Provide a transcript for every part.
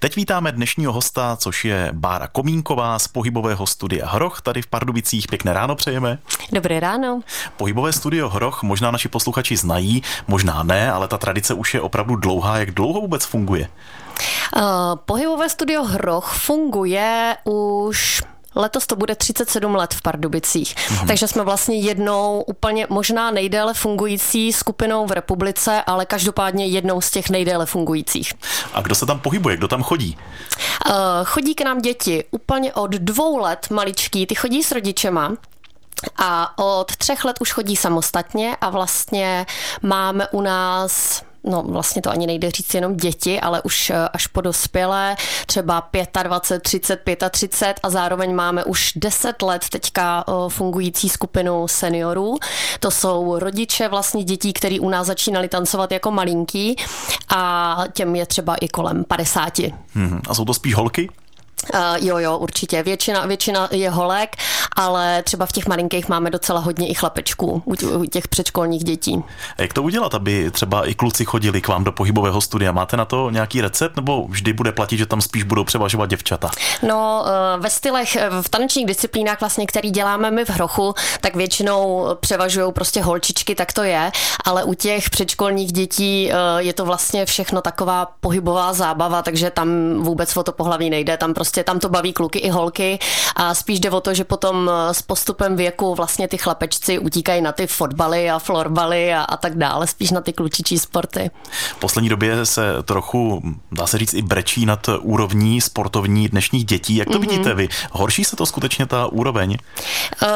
Teď vítáme dnešního hosta, což je Bára Komínková z pohybového studia Hroch. Tady v Pardubicích pěkné ráno přejeme. Dobré ráno. Pohybové studio Hroch možná naši posluchači znají, možná ne, ale ta tradice už je opravdu dlouhá. Jak dlouho vůbec funguje? Uh, pohybové studio Hroch funguje už Letos to bude 37 let v Pardubicích. Mm-hmm. Takže jsme vlastně jednou úplně možná nejdéle fungující skupinou v republice, ale každopádně jednou z těch nejdéle fungujících. A kdo se tam pohybuje? Kdo tam chodí? Uh, chodí k nám děti úplně od dvou let maličký, ty chodí s rodičema. A od třech let už chodí samostatně a vlastně máme u nás no vlastně to ani nejde říct jenom děti, ale už eh, až po dospělé, třeba 25, 30, 35 a zároveň máme už 10 let teďka eh, fungující skupinu seniorů. To jsou rodiče vlastně dětí, který u nás začínali tancovat jako malinký a těm je třeba i kolem 50. Hmm, a jsou to spíš holky? Uh, jo, jo, určitě. Většina, většina je holek, ale třeba v těch malinkých máme docela hodně i chlapečků u, těch předškolních dětí. A jak to udělat, aby třeba i kluci chodili k vám do pohybového studia? Máte na to nějaký recept, nebo vždy bude platit, že tam spíš budou převažovat děvčata? No, uh, ve stylech, v tanečních disciplínách vlastně, který děláme my v Hrochu, tak většinou převažují prostě holčičky, tak to je, ale u těch předškolních dětí uh, je to vlastně všechno taková pohybová zábava, takže tam vůbec o to pohlaví nejde, tam prostě prostě tam to baví kluky i holky a spíš jde o to, že potom eh, s postupem věku vlastně ty chlapečci utíkají na ty fotbaly a florbaly a, a tak dále, spíš na ty klučičí sporty. V poslední době se trochu, dá se říct, i brečí nad úrovní sportovní dnešních dětí. Jak to mm-hmm. vidíte vy? Horší se to skutečně ta úroveň? Uh,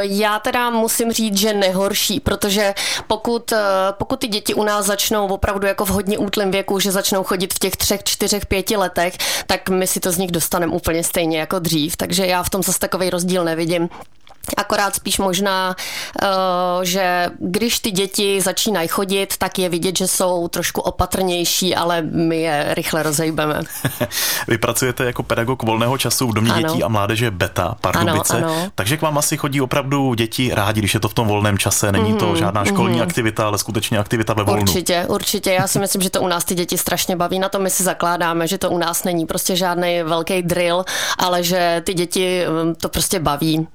já teda musím říct, že nehorší, protože pokud, uh, pokud ty děti u nás začnou opravdu jako v hodně útlém věku, že začnou chodit v těch třech, čtyřech, pěti letech, tak my si to z nich dostaneme dostaneme úplně stejně jako dřív, takže já v tom zase takový rozdíl nevidím. Akorát spíš možná, eh, že když ty děti začínají chodit, tak je vidět, že jsou trošku opatrnější, ale my je rychle rozejbeme. Vy pracujete jako pedagog volného času v domě ano. dětí a mládeže Beta Pardubice, ano, ano. takže k vám asi chodí opravdu děti rádi, když je to v tom volném čase. Není to mhm, žádná školní mm. aktivita, ale skutečně aktivita ve volnu. Určitě, určitě. Já si myslím, že to u nás ty děti strašně baví. Na to my si zakládáme, že to u nás není prostě žádný velký drill, ale že ty děti mm, to prostě baví.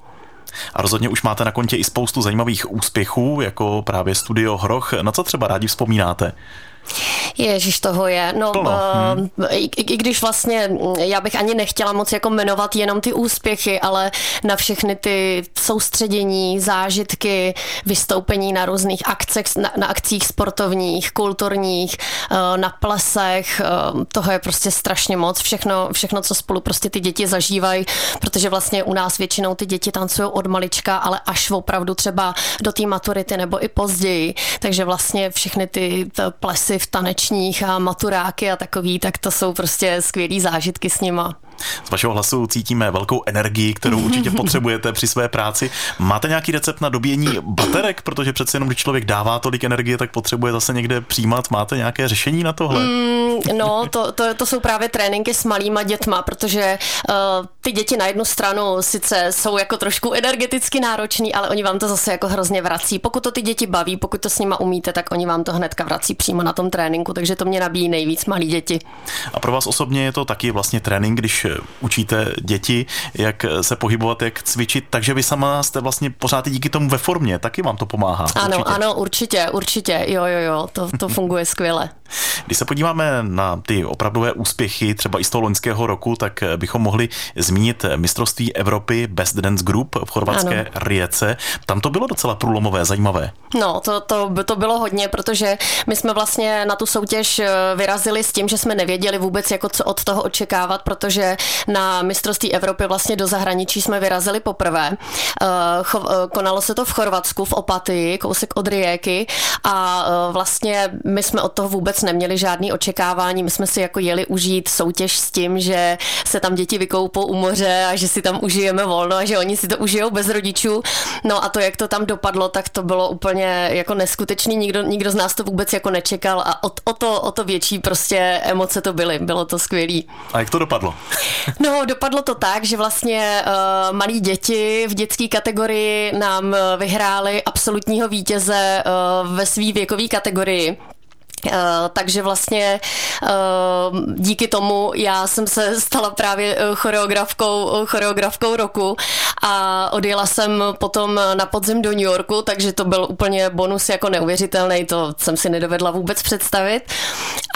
A rozhodně už máte na kontě i spoustu zajímavých úspěchů, jako právě Studio Hroch. Na co třeba rádi vzpomínáte? Ježíš toho je. No, uh, hmm. i, i když vlastně já bych ani nechtěla moc jako jmenovat jenom ty úspěchy, ale na všechny ty soustředění, zážitky, vystoupení na různých akcech, na, na akcích sportovních, kulturních, uh, na plesech, uh, toho je prostě strašně moc. Všechno, všechno, co spolu prostě ty děti zažívají, protože vlastně u nás většinou ty děti tancují od malička, ale až opravdu třeba do té maturity nebo i později. Takže vlastně všechny ty plesy v tanečních a maturáky a takový, tak to jsou prostě skvělý zážitky s nima. Z vašeho hlasu cítíme velkou energii, kterou určitě potřebujete při své práci. Máte nějaký recept na dobíjení baterek, protože přece jenom, když člověk dává tolik energie, tak potřebuje zase někde přijímat. Máte nějaké řešení na tohle? Mm, no, to, to, to jsou právě tréninky s malýma dětma, protože uh, ty děti na jednu stranu sice jsou jako trošku energeticky nároční, ale oni vám to zase jako hrozně vrací. Pokud to ty děti baví, pokud to s nima umíte, tak oni vám to hnedka vrací přímo na tom tréninku, takže to mě nabíjí nejvíc malí děti. A pro vás osobně je to taky vlastně trénink, když učíte děti, jak se pohybovat, jak cvičit, takže vy sama jste vlastně pořád díky tomu ve formě, taky vám to pomáhá. Ano, určitě. ano, určitě, určitě, jo, jo, jo, to, to funguje skvěle. Když se podíváme na ty opravdové úspěchy, třeba i z toho loňského roku, tak bychom mohli zmínit mistrovství Evropy Best Dance Group v chorvatské ano. Rijece. Tam to bylo docela průlomové, zajímavé. No, to, to, to bylo hodně, protože my jsme vlastně na tu soutěž eh, vyrazili s tím, že jsme nevěděli vůbec, jako co od toho očekávat, protože na mistrovství Evropy vlastně do zahraničí jsme vyrazili poprvé. Eh, eh, konalo se to v Chorvatsku, v Opatii, kousek od Rijeky a vlastně my jsme od toho vůbec neměli žádný očekávání. My jsme si jako jeli užít soutěž s tím, že se tam děti vykoupou u moře a že si tam užijeme volno a že oni si to užijou bez rodičů. No a to, jak to tam dopadlo, tak to bylo úplně jako neskutečný. Nikdo, nikdo z nás to vůbec jako nečekal a o, o, to, o to větší prostě emoce to byly. Bylo to skvělý. A jak to dopadlo? no, dopadlo to tak, že vlastně uh, malí děti v dětské kategorii nám vyhráli absolutního vítěze uh, ve své věkové kategorii Uh, takže vlastně uh, díky tomu já jsem se stala právě choreografkou, choreografkou roku a odjela jsem potom na podzim do New Yorku, takže to byl úplně bonus jako neuvěřitelný, to jsem si nedovedla vůbec představit.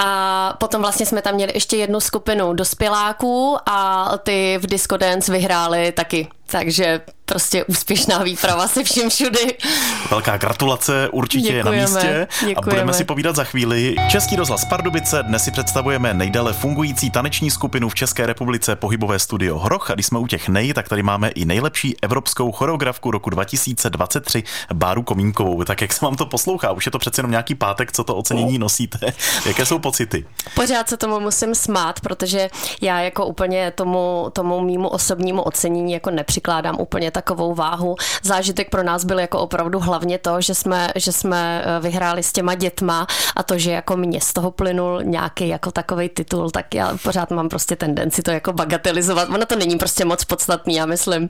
A potom vlastně jsme tam měli ještě jednu skupinu dospěláků a ty v Disco Dance vyhráli taky. Takže prostě úspěšná výprava se vším všudy. Velká gratulace, určitě děkujeme, je na místě děkujeme. a budeme si povídat za chvíli. Český rozhlas Pardubice, dnes si představujeme nejdéle fungující taneční skupinu v České republice pohybové studio Hroch a když jsme u těch nej, tak tady máme i nejlepší evropskou choreografku roku 2023 Báru Komínkovou. Tak jak se vám to poslouchá, už je to přece jenom nějaký pátek, co to ocenění nosíte. Jaké jsou pocity? Pořád se tomu musím smát, protože já jako úplně tomu, tomu mýmu osobnímu ocenění jako nepřikládám úplně takovou váhu. Zážitek pro nás byl jako opravdu hlavně to, že jsme, že jsme eh, vyhráli s těma dětma a to, že jako mě z toho plynul nějaký jako takový titul, tak já pořád mám prostě tendenci to jako bagatelizovat. Ono to není prostě moc podstatný, já myslím.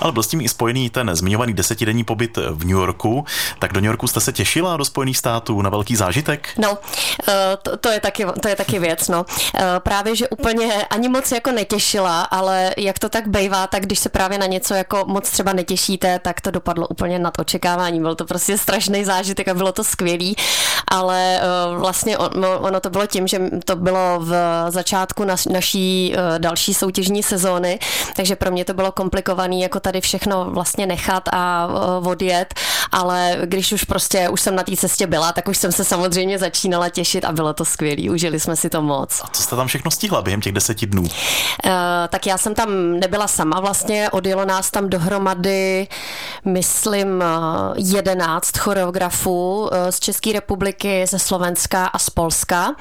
Ale byl s tím i spojený ten zmiňovaný desetidenní pobyt v New Yorku. Tak do New Yorku jste se těšila do Spojených států na velký zážitek? No, eh, to, to, je, taky, to je taky věc, no. Eh, právě, že úplně ani moc jako netěšila, ale jak to tak bejvá, tak když se právě na něco jako moc třeba netěšíte, tak to dopadlo úplně nad očekávání. Byl to prostě strašný zážitek a bylo to skvělý, ale uh, vlastně ono, to bylo tím, že to bylo v začátku naš, naší uh, další soutěžní sezóny, takže pro mě to bylo komplikované jako tady všechno vlastně nechat a uh, odjet, ale když už prostě už jsem na té cestě byla, tak už jsem se samozřejmě začínala těšit a bylo to skvělý. Užili jsme si to moc. A co jste tam všechno stihla během těch deseti dnů? Uh, tak já jsem tam nebyla sama vlastně, odjelo nás tam dohromady, myslím, jedenáct choreografů z České republiky, ze Slovenska a z Polska.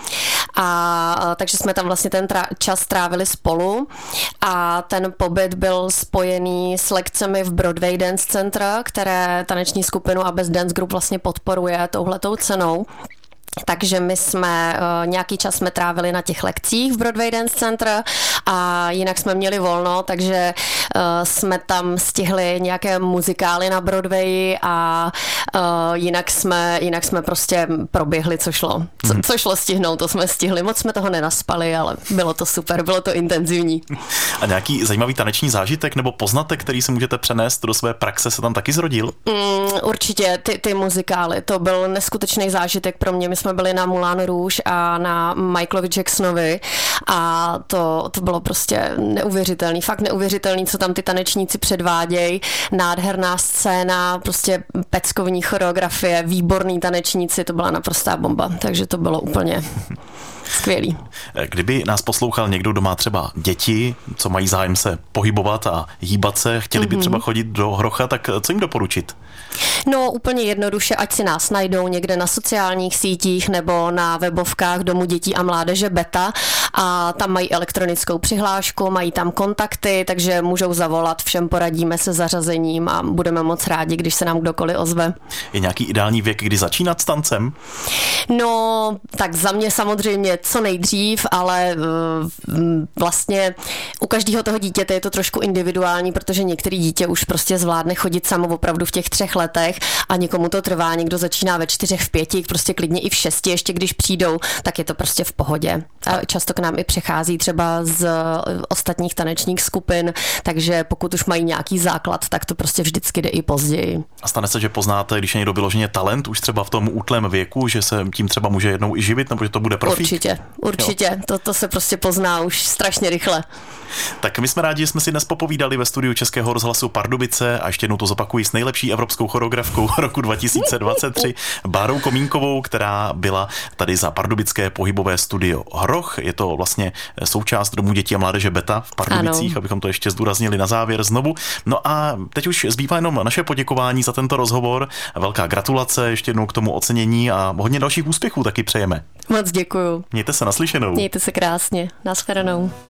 A takže jsme tam vlastně ten tra- čas trávili spolu a ten pobyt byl spojený s lekcemi v Broadway Dance Center, které taneční skupinu a Best Dance Group vlastně podporuje touhletou cenou. Takže my jsme uh, nějaký čas jsme trávili na těch lekcích v Broadway Dance Center a jinak jsme měli volno, takže uh, jsme tam stihli nějaké muzikály na Broadway a uh, jinak jsme jinak jsme prostě proběhli, co šlo. Co, mhm. co šlo stihnout, to jsme stihli. Moc jsme toho nenaspali, ale bylo to super, bylo to intenzivní. A nějaký zajímavý taneční zážitek nebo poznatek, který si můžete přenést do své praxe, se tam taky zrodil? Mm, určitě, ty, ty muzikály, to byl neskutečný zážitek pro mě. My jsme byli na Moulin Rouge a na Michaelovi Jacksonovi a to, to bylo prostě neuvěřitelný, fakt neuvěřitelný, co tam ty tanečníci předvádějí, nádherná scéna, prostě peckovní choreografie, výborný tanečníci, to byla naprostá bomba, takže to bylo úplně Skvělý. Kdyby nás poslouchal někdo, kdo má třeba děti, co mají zájem se pohybovat a hýbat se, chtěli by mm-hmm. třeba chodit do hrocha, tak co jim doporučit? No úplně jednoduše, ať si nás najdou někde na sociálních sítích nebo na webovkách Domu dětí a mládeže Beta a tam mají elektronickou přihlášku, mají tam kontakty, takže můžou zavolat, všem poradíme se zařazením a budeme moc rádi, když se nám kdokoliv ozve. Je nějaký ideální věk, kdy začínat s tancem? No, tak za mě samozřejmě co nejdřív, ale eh, vlastně u každého toho dítěte je to trošku individuální, protože některý dítě už prostě zvládne chodit samo opravdu v těch třech letech a někomu to trvá, někdo začíná ve čtyřech, v pěti, prostě klidně i v šesti, ještě když přijdou, tak je to prostě v pohodě. A často k nám i přechází třeba z eh, ostatních tanečních skupin, takže pokud už mají nějaký základ, tak to prostě vždycky jde i později. A stane se, že poznáte, když je někdo vyloženě talent, už třeba v tom útlém věku, že se tím třeba může jednou i živit, nebo že to bude profík? Určitě, určitě. To, to se prostě pozná už strašně rychle. Tak my jsme rádi, že jsme si dnes popovídali ve studiu Českého rozhlasu Pardubice a ještě jednou to zopakuji s nejlepší evropskou choreografkou roku 2023 Bárou Komínkovou, která byla tady za pardubické pohybové studio Hroch. Je to vlastně součást Domu dětí a mládeže Beta v Pardubicích, ano. abychom to ještě zdůraznili na závěr znovu. No a teď už zbývá jenom naše poděkování za tento rozhovor. Velká gratulace ještě jednou k tomu ocenění a hodně dalších úspěchů taky přejeme. Moc děkuju. Mějte se naslyšenou. Mějte se krásně. Naschledanou.